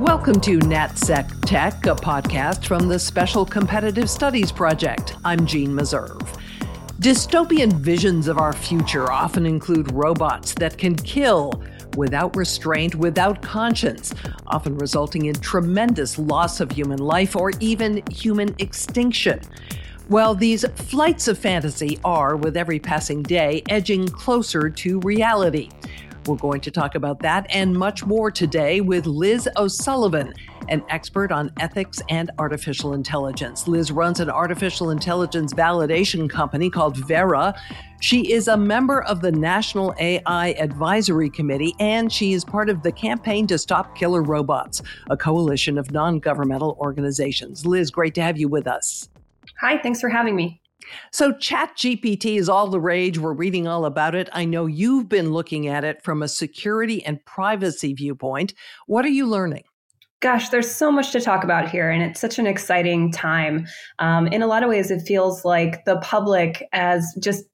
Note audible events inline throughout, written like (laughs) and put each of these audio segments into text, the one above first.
Welcome to NatSec Tech, a podcast from the Special Competitive Studies Project. I'm Jeanne Meserve. Dystopian visions of our future often include robots that can kill without restraint, without conscience, often resulting in tremendous loss of human life or even human extinction. Well, these flights of fantasy are, with every passing day, edging closer to reality. We're going to talk about that and much more today with Liz O'Sullivan, an expert on ethics and artificial intelligence. Liz runs an artificial intelligence validation company called Vera. She is a member of the National AI Advisory Committee, and she is part of the Campaign to Stop Killer Robots, a coalition of non governmental organizations. Liz, great to have you with us. Hi, thanks for having me. So, ChatGPT is all the rage. We're reading all about it. I know you've been looking at it from a security and privacy viewpoint. What are you learning? Gosh, there's so much to talk about here, and it's such an exciting time. Um, in a lot of ways, it feels like the public has just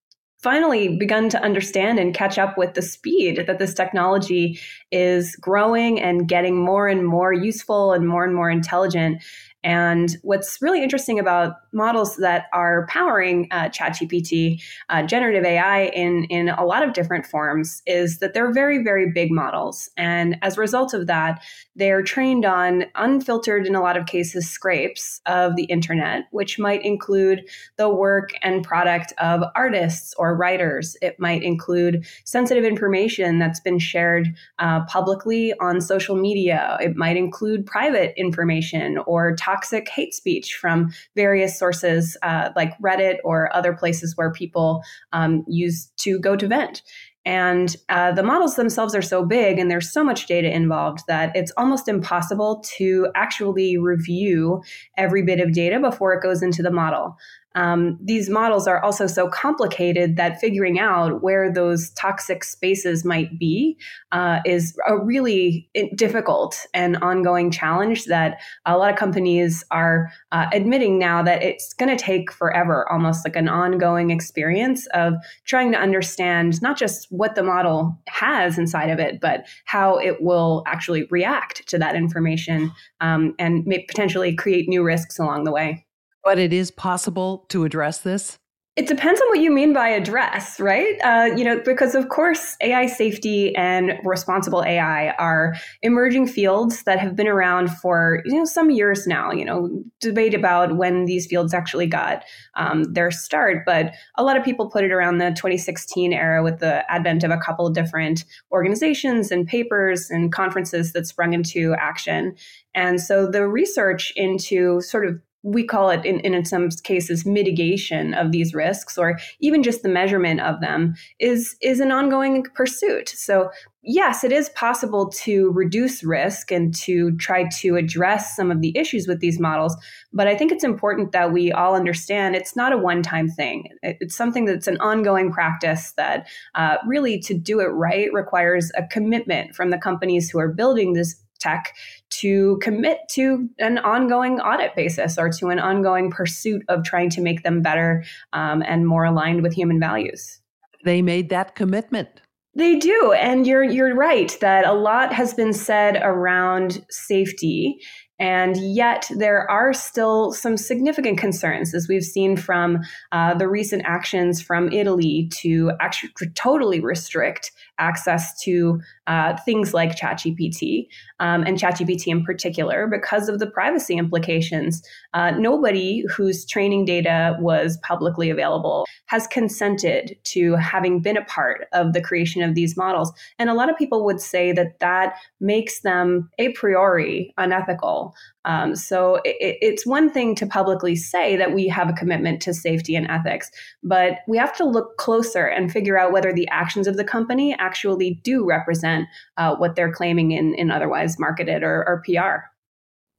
finally begun to understand and catch up with the speed that this technology is growing and getting more and more useful and more and more intelligent. And what's really interesting about models that are powering uh, ChatGPT, uh, generative AI in, in a lot of different forms, is that they're very, very big models. And as a result of that, they're trained on unfiltered, in a lot of cases, scrapes of the internet, which might include the work and product of artists or writers. It might include sensitive information that's been shared uh, publicly on social media. It might include private information or toxic hate speech from various sources uh, like Reddit or other places where people um, use to go to vent. And uh, the models themselves are so big and there's so much data involved that it's almost impossible to actually review every bit of data before it goes into the model um, these models are also so complicated that figuring out where those toxic spaces might be uh, is a really difficult and ongoing challenge that a lot of companies are uh, admitting now that it's going to take forever, almost like an ongoing experience of trying to understand not just what the model has inside of it, but how it will actually react to that information um, and may potentially create new risks along the way. But it is possible to address this? It depends on what you mean by address, right? Uh, you know, because of course, AI safety and responsible AI are emerging fields that have been around for you know some years now. You know, debate about when these fields actually got um, their start, but a lot of people put it around the 2016 era with the advent of a couple of different organizations and papers and conferences that sprung into action. And so the research into sort of we call it in, in some cases mitigation of these risks or even just the measurement of them is is an ongoing pursuit. So yes it is possible to reduce risk and to try to address some of the issues with these models but i think it's important that we all understand it's not a one-time thing. It's something that's an ongoing practice that uh, really to do it right requires a commitment from the companies who are building this tech to commit to an ongoing audit basis or to an ongoing pursuit of trying to make them better um, and more aligned with human values. They made that commitment. They do, and you're you're right that a lot has been said around safety and yet, there are still some significant concerns, as we've seen from uh, the recent actions from Italy to actually totally restrict access to uh, things like ChatGPT um, and ChatGPT in particular because of the privacy implications. Uh, nobody whose training data was publicly available has consented to having been a part of the creation of these models. And a lot of people would say that that makes them a priori unethical. Um, so it, it's one thing to publicly say that we have a commitment to safety and ethics, but we have to look closer and figure out whether the actions of the company actually do represent uh, what they're claiming in, in otherwise marketed or, or PR.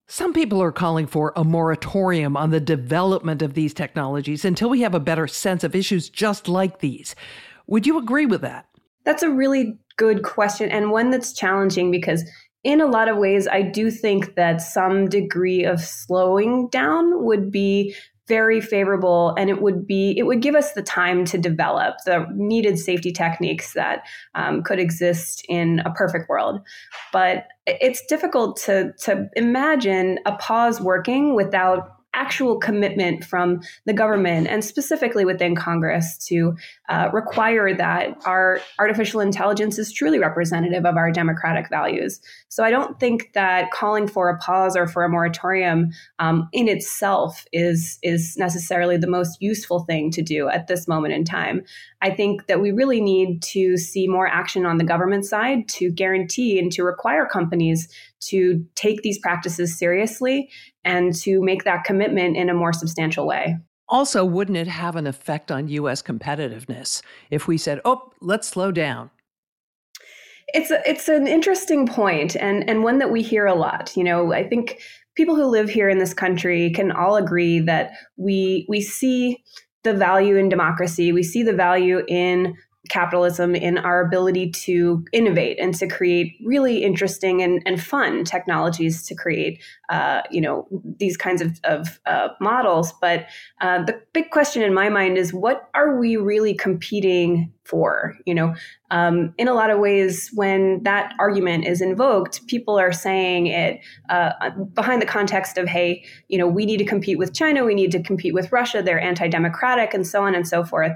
Some people are calling for a moratorium on the development of these technologies until we have a better sense of issues just like these. Would you agree with that? That's a really good question and one that's challenging because in a lot of ways, I do think that some degree of slowing down would be very favorable and it would be it would give us the time to develop the needed safety techniques that um, could exist in a perfect world. But it's difficult to to imagine a pause working without actual commitment from the government and specifically within Congress to uh, require that our artificial intelligence is truly representative of our democratic values. So I don't think that calling for a pause or for a moratorium um, in itself is is necessarily the most useful thing to do at this moment in time. I think that we really need to see more action on the government side to guarantee and to require companies to take these practices seriously and to make that commitment in a more substantial way. Also, wouldn't it have an effect on US competitiveness if we said, "Oh, let's slow down"? It's a, it's an interesting point and and one that we hear a lot. You know, I think people who live here in this country can all agree that we we see the value in democracy. We see the value in capitalism in our ability to innovate and to create really interesting and, and fun technologies to create uh, you know these kinds of, of uh, models. But uh, the big question in my mind is what are we really competing for? You know um, in a lot of ways when that argument is invoked people are saying it uh, behind the context of hey you know we need to compete with china we need to compete with russia they're anti-democratic and so on and so forth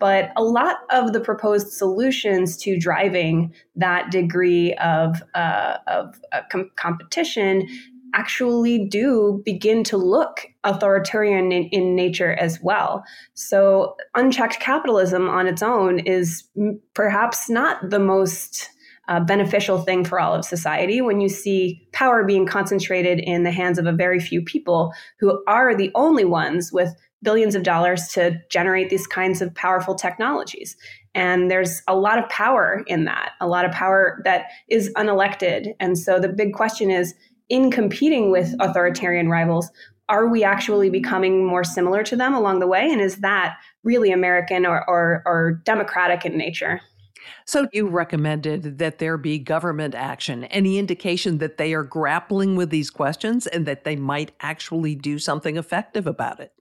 but a lot of the proposed solutions to driving that degree of, uh, of uh, com- competition actually do begin to look authoritarian in, in, nature as well. So, unchecked capitalism on its own is perhaps not the most uh, beneficial thing for all of society when you see power being concentrated in the hands of a very few people who are the only ones with billions of dollars to generate these kinds of powerful technologies. And there's a lot of power in that, a lot of power that is unelected. And so the big question is in competing with authoritarian rivals, are we actually becoming more similar to them along the way? And is that really American or, or, or democratic in nature? So, you recommended that there be government action. Any indication that they are grappling with these questions and that they might actually do something effective about it?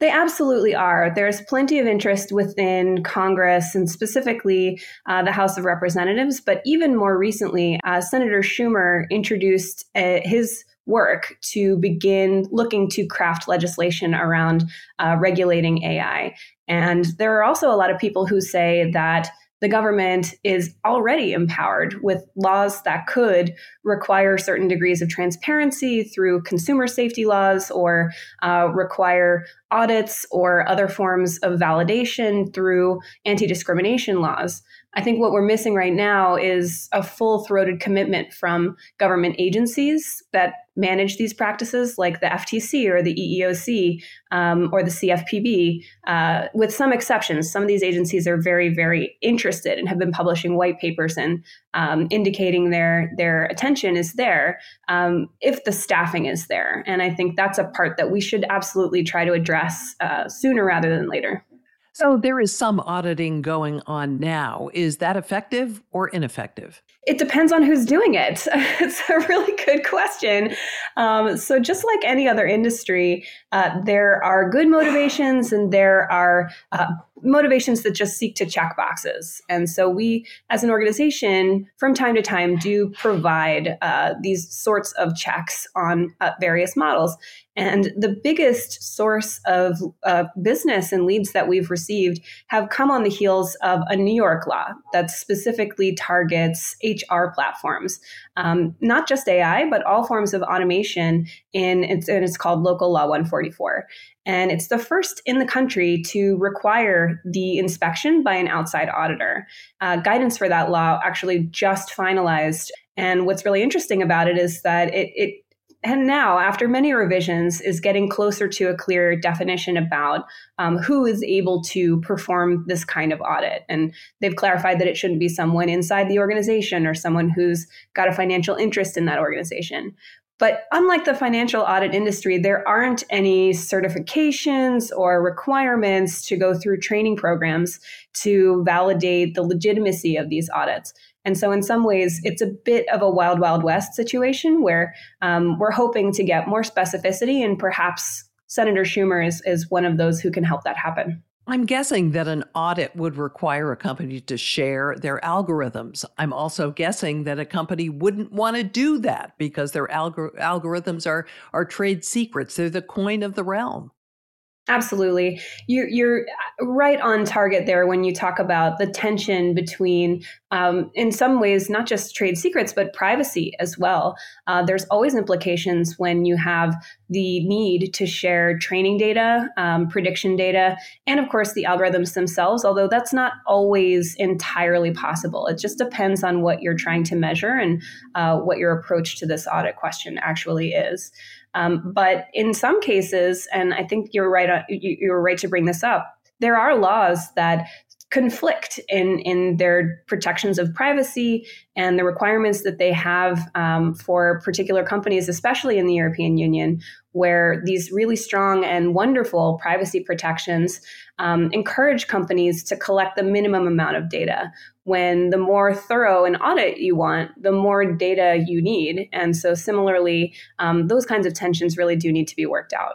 They absolutely are. There's plenty of interest within Congress and specifically uh, the House of Representatives. But even more recently, uh, Senator Schumer introduced uh, his work to begin looking to craft legislation around uh, regulating AI. And there are also a lot of people who say that the government is already empowered with laws that could require certain degrees of transparency through consumer safety laws or uh, require audits or other forms of validation through anti discrimination laws. I think what we're missing right now is a full throated commitment from government agencies that manage these practices, like the FTC or the EEOC um, or the CFPB, uh, with some exceptions. Some of these agencies are very, very interested and have been publishing white papers and um, indicating their their attention is there um, if the staffing is there. And I think that's a part that we should absolutely try to address uh, sooner rather than later. So there is some auditing going on now. Is that effective or ineffective? It depends on who's doing it. (laughs) it's a really good question. Um, so, just like any other industry, uh, there are good motivations and there are uh, motivations that just seek to check boxes. And so, we as an organization, from time to time, do provide uh, these sorts of checks on uh, various models. And the biggest source of uh, business and leads that we've received have come on the heels of a New York law that specifically targets HR platforms, um, not just AI, but all forms of automation. In it's, and it's called Local Law 144. And it's the first in the country to require the inspection by an outside auditor. Uh, guidance for that law actually just finalized. And what's really interesting about it is that it, it and now, after many revisions, is getting closer to a clear definition about um, who is able to perform this kind of audit. And they've clarified that it shouldn't be someone inside the organization or someone who's got a financial interest in that organization. But unlike the financial audit industry, there aren't any certifications or requirements to go through training programs to validate the legitimacy of these audits. And so, in some ways, it's a bit of a wild, wild west situation where um, we're hoping to get more specificity and perhaps Senator Schumer is, is one of those who can help that happen. I'm guessing that an audit would require a company to share their algorithms. I'm also guessing that a company wouldn't want to do that because their algor- algorithms are, are trade secrets. They're the coin of the realm. Absolutely. You're, you're right on target there when you talk about the tension between, um, in some ways, not just trade secrets, but privacy as well. Uh, there's always implications when you have the need to share training data, um, prediction data, and of course the algorithms themselves, although that's not always entirely possible. It just depends on what you're trying to measure and uh, what your approach to this audit question actually is. Um, but in some cases, and I think you're right, uh, you're right to bring this up. There are laws that conflict in in their protections of privacy and the requirements that they have um, for particular companies, especially in the European Union, where these really strong and wonderful privacy protections um, encourage companies to collect the minimum amount of data. When the more thorough an audit you want, the more data you need. And so, similarly, um, those kinds of tensions really do need to be worked out.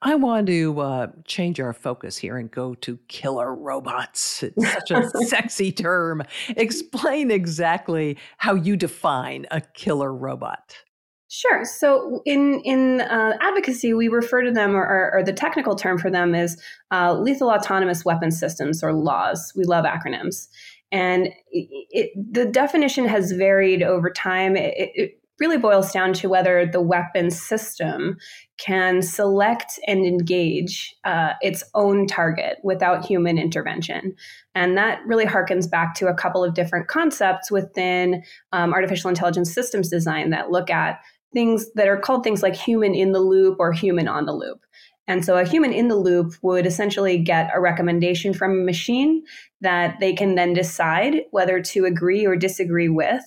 I want to uh, change our focus here and go to killer robots. It's such a (laughs) sexy term. Explain exactly how you define a killer robot. Sure. So in in uh, advocacy, we refer to them, or, or, the technical term for them is uh, lethal autonomous weapon systems, or LAWS. We love acronyms, and it, it, the definition has varied over time. It, it, really boils down to whether the weapon system can select and engage uh, its own target without human intervention. And that really harkens back to a couple of different concepts within um, artificial intelligence systems design that look at things that are called things like human in the loop or human on the loop. And so a human in the loop would essentially get a recommendation from a machine that they can then decide whether to agree or disagree with.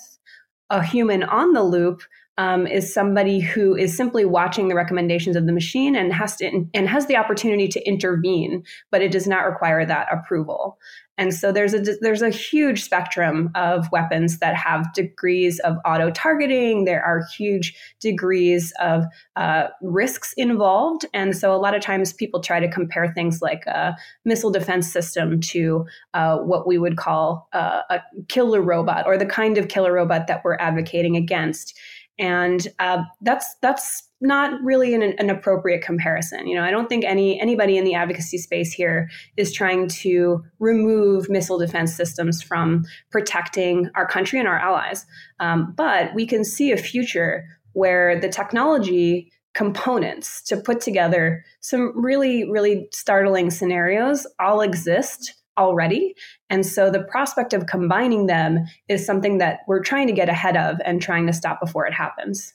A human on the loop um, is somebody who is simply watching the recommendations of the machine and has to and has the opportunity to intervene, but it does not require that approval. And so there's a there's a huge spectrum of weapons that have degrees of auto targeting. There are huge degrees of uh, risks involved, and so a lot of times people try to compare things like a missile defense system to uh, what we would call uh, a killer robot or the kind of killer robot that we're advocating against and uh, that's that's not really an, an, appropriate comparison. You know, I don't think any anybody in the advocacy space here is trying to remove missile defense systems from protecting our country and our allies. Um, but we can see a future where the technology components to put together some really really startling scenarios all exist already. And so the prospect of combining them is something that we're trying to get ahead of and trying to stop before it happens.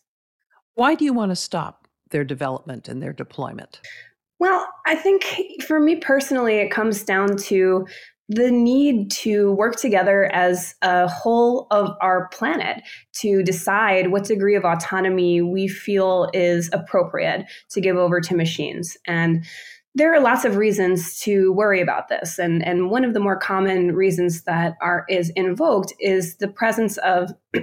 Why do you want to stop their development and their deployment? Well, I think for me personally, it comes down to the need to work together as a whole of our planet to decide what degree of autonomy we feel is appropriate to give over to machines. And there are lots of reasons to worry about this and and one of the more common reasons that are is invoked is the presence of (clears throat)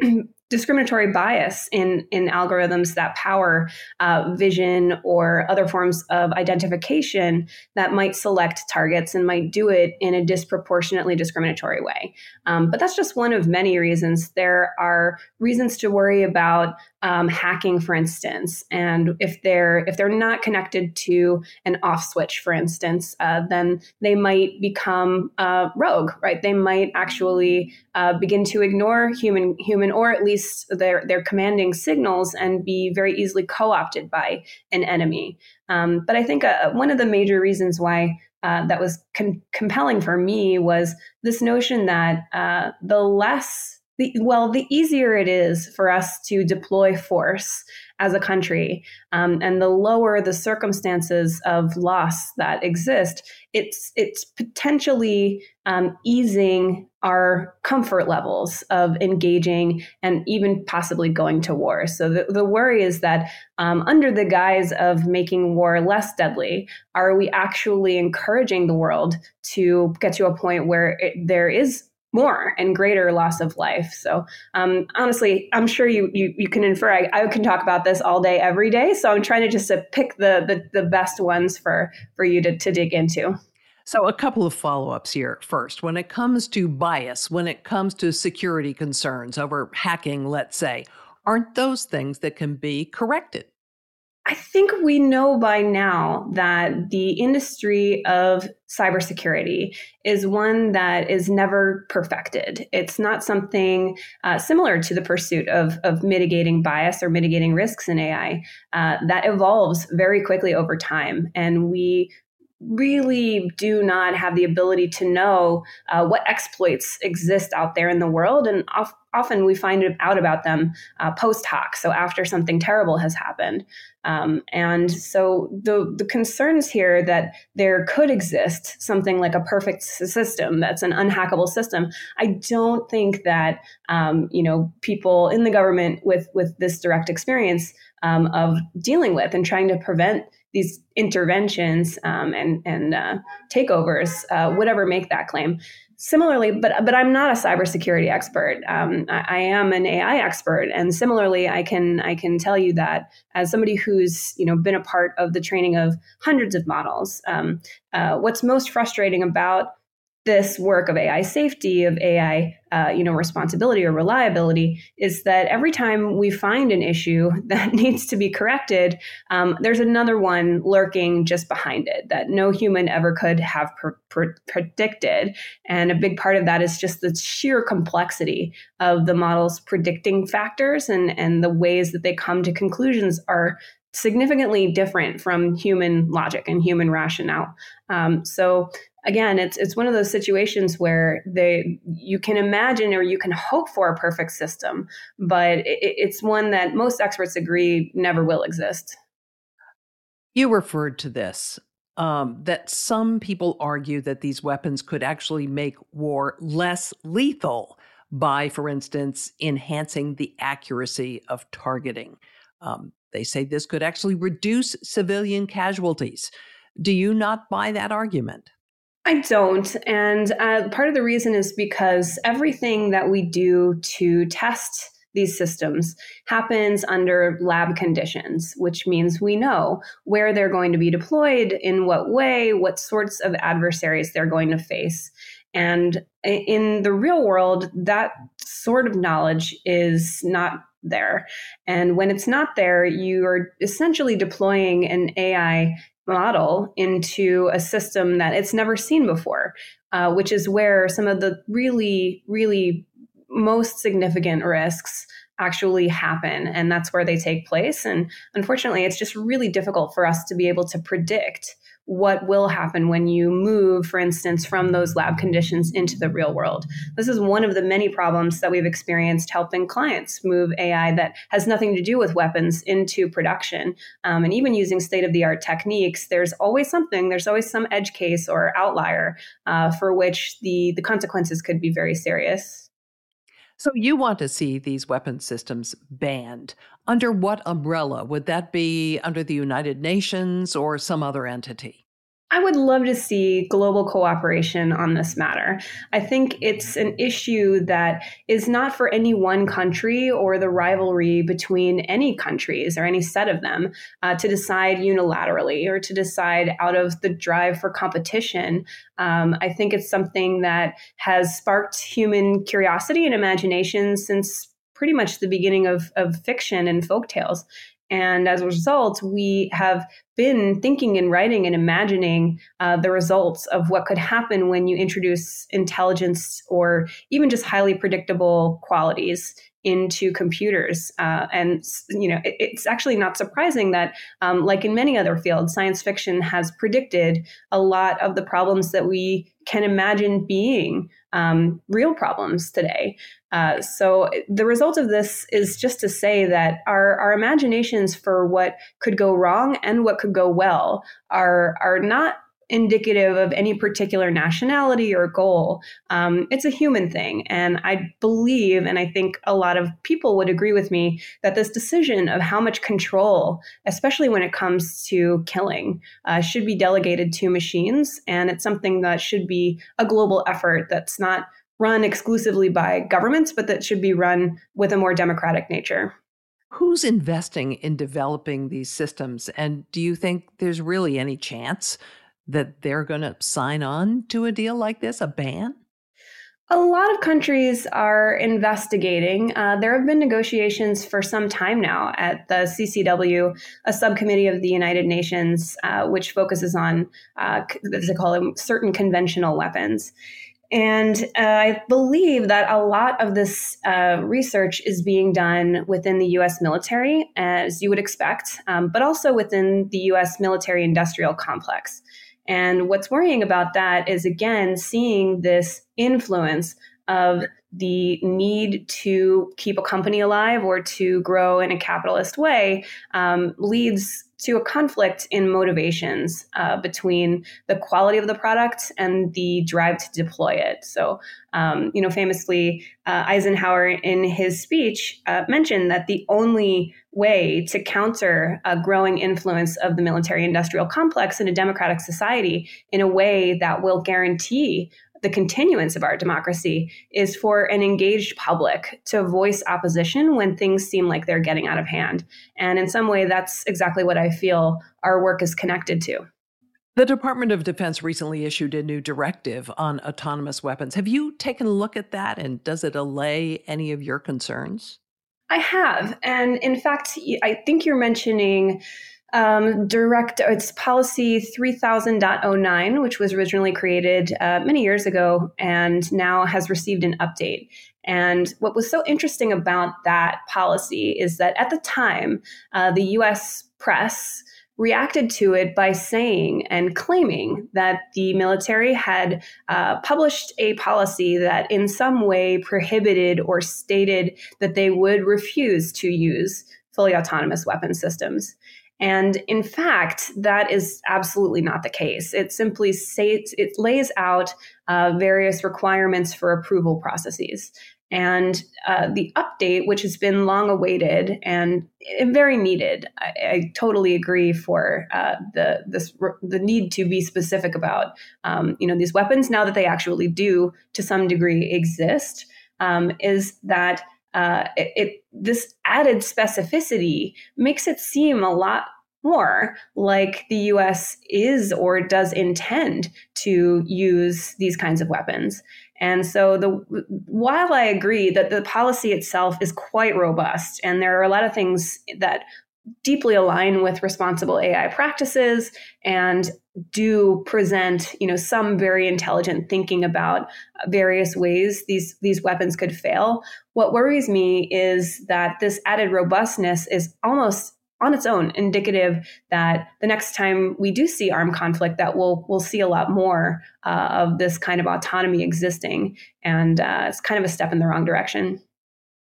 discriminatory bias in, in algorithms that power uh, vision or other forms of identification that might select targets and might do it in a disproportionately discriminatory way. Um, but that's just one of many reasons. There are reasons to worry about um, hacking, for instance, and if they're if they're not connected to an off switch, for instance, uh, then they might become uh, rogue, right? They might actually uh, begin to ignore human human or at least their their commanding signals and be very easily co-opted by an enemy. Um, but I think uh, one of the major reasons why uh, that was con- compelling for me was this notion that uh, the less the, well, the easier it is for us to deploy force as a country, um, and the lower the circumstances of loss that exist, it's it's potentially um, easing our comfort levels of engaging and even possibly going to war. So the, the worry is that um, under the guise of making war less deadly, are we actually encouraging the world to get to a point where it, there is more and greater loss of life. So um, honestly, I'm sure you you, you can infer. I, I, can talk about this all day, every day. So I'm trying to just to pick the, the the best ones for for you to to dig into. So, a couple of follow ups here. First, when it comes to bias, when it comes to security concerns over hacking, let's say, aren't those things that can be corrected? I think we know by now that the industry of cybersecurity is one that is never perfected. It's not something uh, similar to the pursuit of, of mitigating bias or mitigating risks in AI. Uh, that evolves very quickly over time. And we really do not have the ability to know uh, what exploits exist out there in the world. And of, often we find out about them uh, post hoc, so after something terrible has happened. Um, and so the, the concerns here that there could exist something like a perfect system that's an unhackable system, I don't think that um, you know people in the government with with this direct experience um, of dealing with and trying to prevent these interventions um, and and uh, takeovers uh, would ever make that claim. Similarly, but but I'm not a cybersecurity expert. Um, I, I, am an AI expert, and similarly, I can I can tell you that as somebody who's you know been a part of the training of hundreds of models, um, uh, what's most frustrating about this work of AI safety, of AI, uh, you know, responsibility or reliability, is that every time we find an issue (laughs) that needs to be corrected, um, there's another one lurking just behind it that no human ever could have predicted. And a big part of that is just the sheer complexity of the model's predicting factors and and the ways that they come to conclusions are significantly different from human logic and human rationale. Um, so again, it's it's one of those situations where they you can imagine or you can hope for a perfect system, but it, it's one that most experts agree never will exist. You referred to this um, that some people argue that these weapons could actually make war less lethal by, for instance, enhancing the accuracy of targeting. Um, they say this could actually reduce civilian casualties. Do you not buy that argument? I don't. And uh, part of the reason is because everything that we do to test these systems happens under lab conditions, which means we know where they're going to be deployed, in what way, what sorts of adversaries they're going to face. And in the real world, that sort of knowledge is not there. And when it's not there, you are essentially deploying an AI model into a system that it's never seen before, uh, which is where some of the really, really most significant risks actually happen. And that's where they take place. And unfortunately, it's just really difficult for us to be able to predict what will happen when you move, for instance, from those lab conditions into the real world. This is one of the many problems that we've experienced helping clients move AI that has nothing to do with weapons into production. Um, and even using state of the art techniques, there's always something, there's always some edge case or outlier uh, for which the, the consequences could be very serious. So you want to see these weapon systems banned. Under what umbrella? Would that be under the United Nations or some other entity? I would love to see global cooperation on this matter. I think it's an issue that is not for any one country or the rivalry between any countries or any set of them uh, to decide unilaterally or to decide out of the drive for competition. Um, I think it's something that has sparked human curiosity and imagination since pretty much the beginning of, of fiction and folk tales. And as a result, we have been thinking and writing and imagining uh, the results of what could happen when you introduce intelligence or even just highly predictable qualities into computers. Uh, and you know, it, it's actually not surprising that, um, like in many other fields, science fiction has predicted a lot of the problems that we can imagine being um, real problems today. Uh, so the result of this is just to say that our, our imaginations for what could go wrong and what could go well are are not indicative of any particular nationality or goal. Um, it's a human thing. And I believe, and I think a lot of people would agree with me, that this decision of how much control, especially when it comes to killing, uh, should be delegated to machines. And it's something that should be a global effort that's not run exclusively by governments, but that should be run with a more democratic nature. Who's investing in developing these systems? And do you think there's really any chance that they're going to sign on to a deal like this, a ban? A lot of countries are investigating. Uh, there have been negotiations for some time now at the CCW, a subcommittee of the United Nations, uh, which focuses on, uh, as they call them, certain conventional weapons. And uh, I believe that a lot of this uh, research is being done within the US military, as you would expect, um, but also within the US military industrial complex. And what's worrying about that is, again, seeing this influence of the need to keep a company alive or to grow in a capitalist way um, leads to a conflict in motivations uh, between the quality of the product and the drive to deploy it. So, um, you know, famously, uh, Eisenhower in his speech uh, mentioned that the only way to counter a growing influence of the military industrial complex in a democratic society in a way that will guarantee the continuance of our democracy is for an engaged public to voice opposition when things seem like they're getting out of hand. And in some way, that's exactly what I feel our work is connected to. The Department of Defense recently issued a new directive on autonomous weapons. Have you taken a look at that and does it allay any of your concerns? I have. And in fact, I think you're mentioning um, direct it's policy 3000.09 which was originally created uh, many years ago and now has received an update and what was so interesting about that policy is that at the time uh, the us press reacted to it by saying and claiming that the military had uh, published a policy that in some way prohibited or stated that they would refuse to use fully autonomous weapon systems. And in fact, that is absolutely not the case. It simply states, it lays out uh, various requirements for approval processes. And uh, the update, which has been long awaited and very needed, I, I totally agree for uh, the this the need to be specific about um, you know these weapons now that they actually do to some degree exist. Um, is that uh, it, it, this added specificity makes it seem a lot more like the US is or does intend to use these kinds of weapons. And so the while I agree that the policy itself is quite robust and there are a lot of things that deeply align with responsible AI practices and do present, you know, some very intelligent thinking about various ways these these weapons could fail. What worries me is that this added robustness is almost on its own indicative that the next time we do see armed conflict that we'll we'll see a lot more uh, of this kind of autonomy existing and uh, it's kind of a step in the wrong direction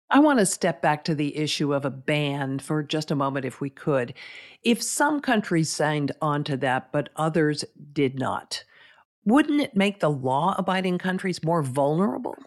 I want to step back to the issue of a ban for just a moment, if we could. If some countries signed on to that, but others did not, wouldn't it make the law abiding countries more vulnerable?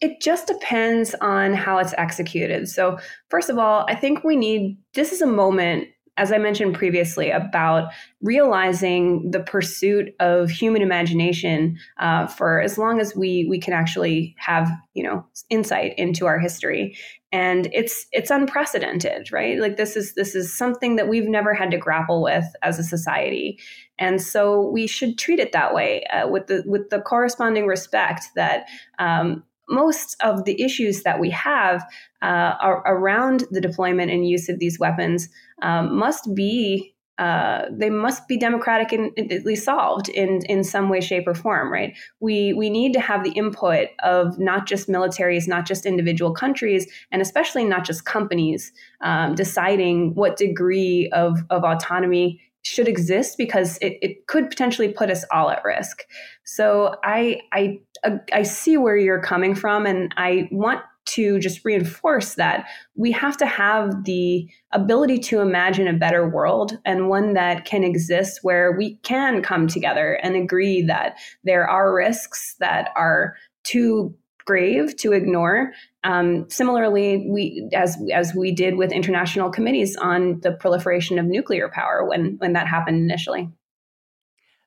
It just depends on how it's executed. So, first of all, I think we need this is a moment, as I mentioned previously, about realizing the pursuit of human imagination uh, for as long as we we can actually have you know insight into our history. And it's it's unprecedented right? Like this is this is something that we've never had to grapple with as a society. And so we should treat it that way uh, with the with the corresponding respect that um, most of the issues that we have uh, around the deployment and use of these weapons um, must be uh, they must be democratic and at least solved in in some way, shape, or form. Right? We we need to have the input of not just militaries, not just individual countries, and especially not just companies um, deciding what degree of of autonomy should exist because it, it could potentially put us all at risk. So I I I see where you're coming from, and I want to just reinforce that we have to have the ability to imagine a better world and one that can exist where we can come together and agree that there are risks that are too grave to ignore. Um, similarly, we as as we did with international committees on the proliferation of nuclear power when when that happened initially.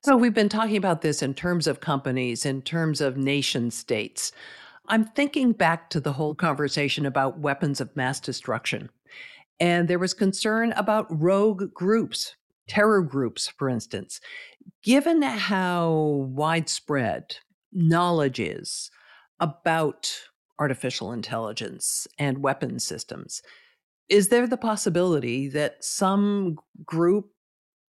So we've been talking about this in terms of companies, in terms of nation states. I'm thinking back to the whole conversation about weapons of mass destruction. And there was concern about rogue groups, terror groups, for instance. Given how widespread knowledge is about artificial intelligence and weapon systems, is there the possibility that some group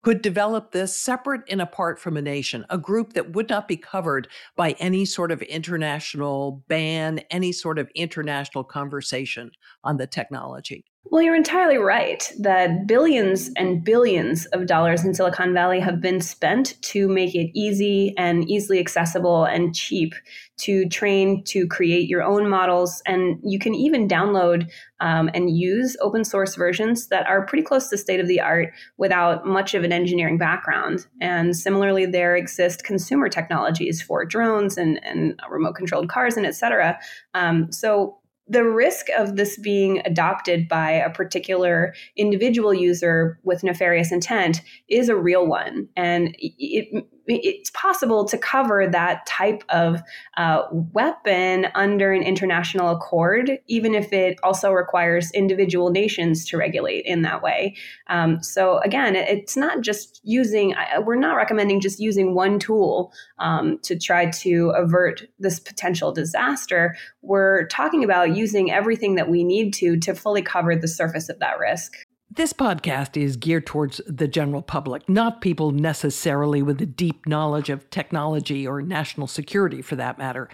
could develop this separate and apart from a nation, a group that would not be covered by any sort of international ban, any sort of international conversation on the technology? Well, you're entirely right that billions and billions of dollars in Silicon Valley have been spent to make it easy and easily accessible and cheap to train to create your own models. And you can even download um, and use open source versions that are pretty close to state of the art without much of an engineering background. And similarly, there exist consumer technologies for drones and, and remote controlled cars and et cetera. Um, so the risk of this being adopted by a particular individual user with nefarious intent is a real one. And it, it's possible to cover that type of uh, weapon under an international accord, even if it also requires individual nations to regulate in that way. Um, so again, it's not just using. We're not recommending just using one tool um, to try to avert this potential disaster. We're talking about using everything that we need to to fully cover the surface of that risk. This podcast is geared towards the general public, not people necessarily with a deep knowledge of technology or national security for that matter.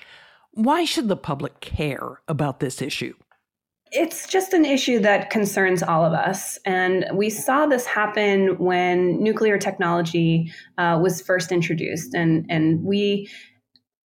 Why should the public care about this issue? It's just an issue that concerns all of us. And we saw this happen when nuclear technology uh, was first introduced. And, and we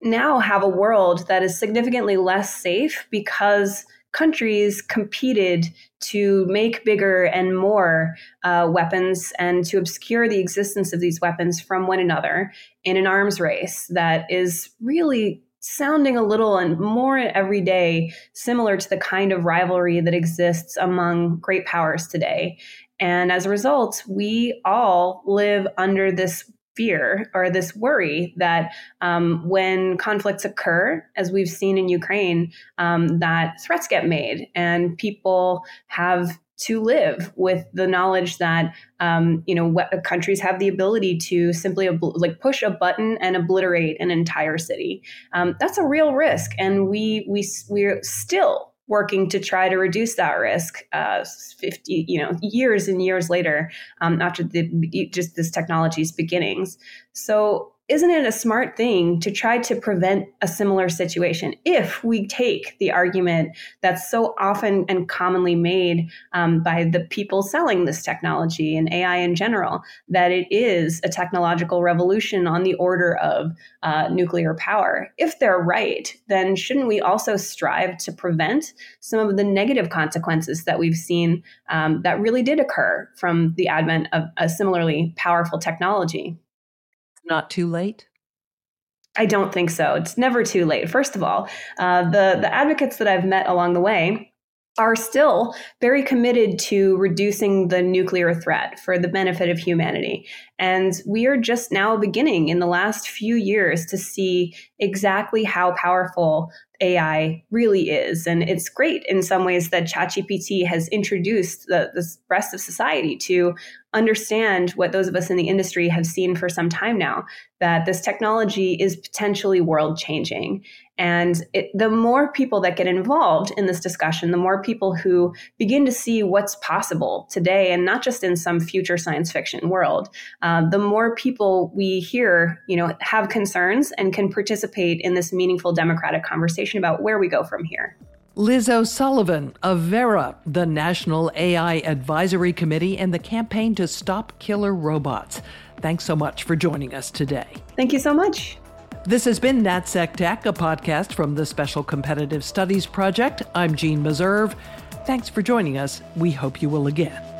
now have a world that is significantly less safe because countries competed to make bigger and more uh, weapons and to obscure the existence of these weapons from one another in an arms race that is really sounding a little and more every day similar to the kind of rivalry that exists among great powers today. And as a result, we all live under this fear or this worry that um, when conflicts occur, as we've seen in Ukraine, um, that threats get made and people have to live with the knowledge that um, you know countries have the ability to simply obl- like push a button and obliterate an entire city. Um, that's a real risk, and we we we're still working to try to reduce that risk uh, 50 you know years and years later um, after the just this technology's beginnings. So isn't it a smart thing to try to prevent a similar situation if we take the argument that's so often and commonly made um, by the people selling this technology and AI in general that it is a technological revolution on the order of uh, nuclear power? If they're right, then shouldn't we also strive to prevent some of the negative consequences that we've seen um, that really did occur from the advent of a similarly powerful technology? Not too late? I don't think so. It's never too late. First of all, uh, the the advocates that I've met along the way are still very committed to reducing the nuclear threat for the benefit of humanity. And we are just now beginning in the last few years to see exactly how powerful AI really is. And it's great in some ways that ChatGPT has introduced the, the rest of society to understand what those of us in the industry have seen for some time now that this technology is potentially world changing. And it, the more people that get involved in this discussion, the more people who begin to see what's possible today and not just in some future science fiction world, uh, the more people we hear, you know, have concerns and can participate in this meaningful democratic conversation about where we go from here. Liz O'Sullivan of VERA, the National AI Advisory Committee, and the Campaign to Stop Killer Robots. Thanks so much for joining us today. Thank you so much. This has been NatSec Tech, a podcast from the Special Competitive Studies Project. I'm Jeanne Meserve. Thanks for joining us. We hope you will again.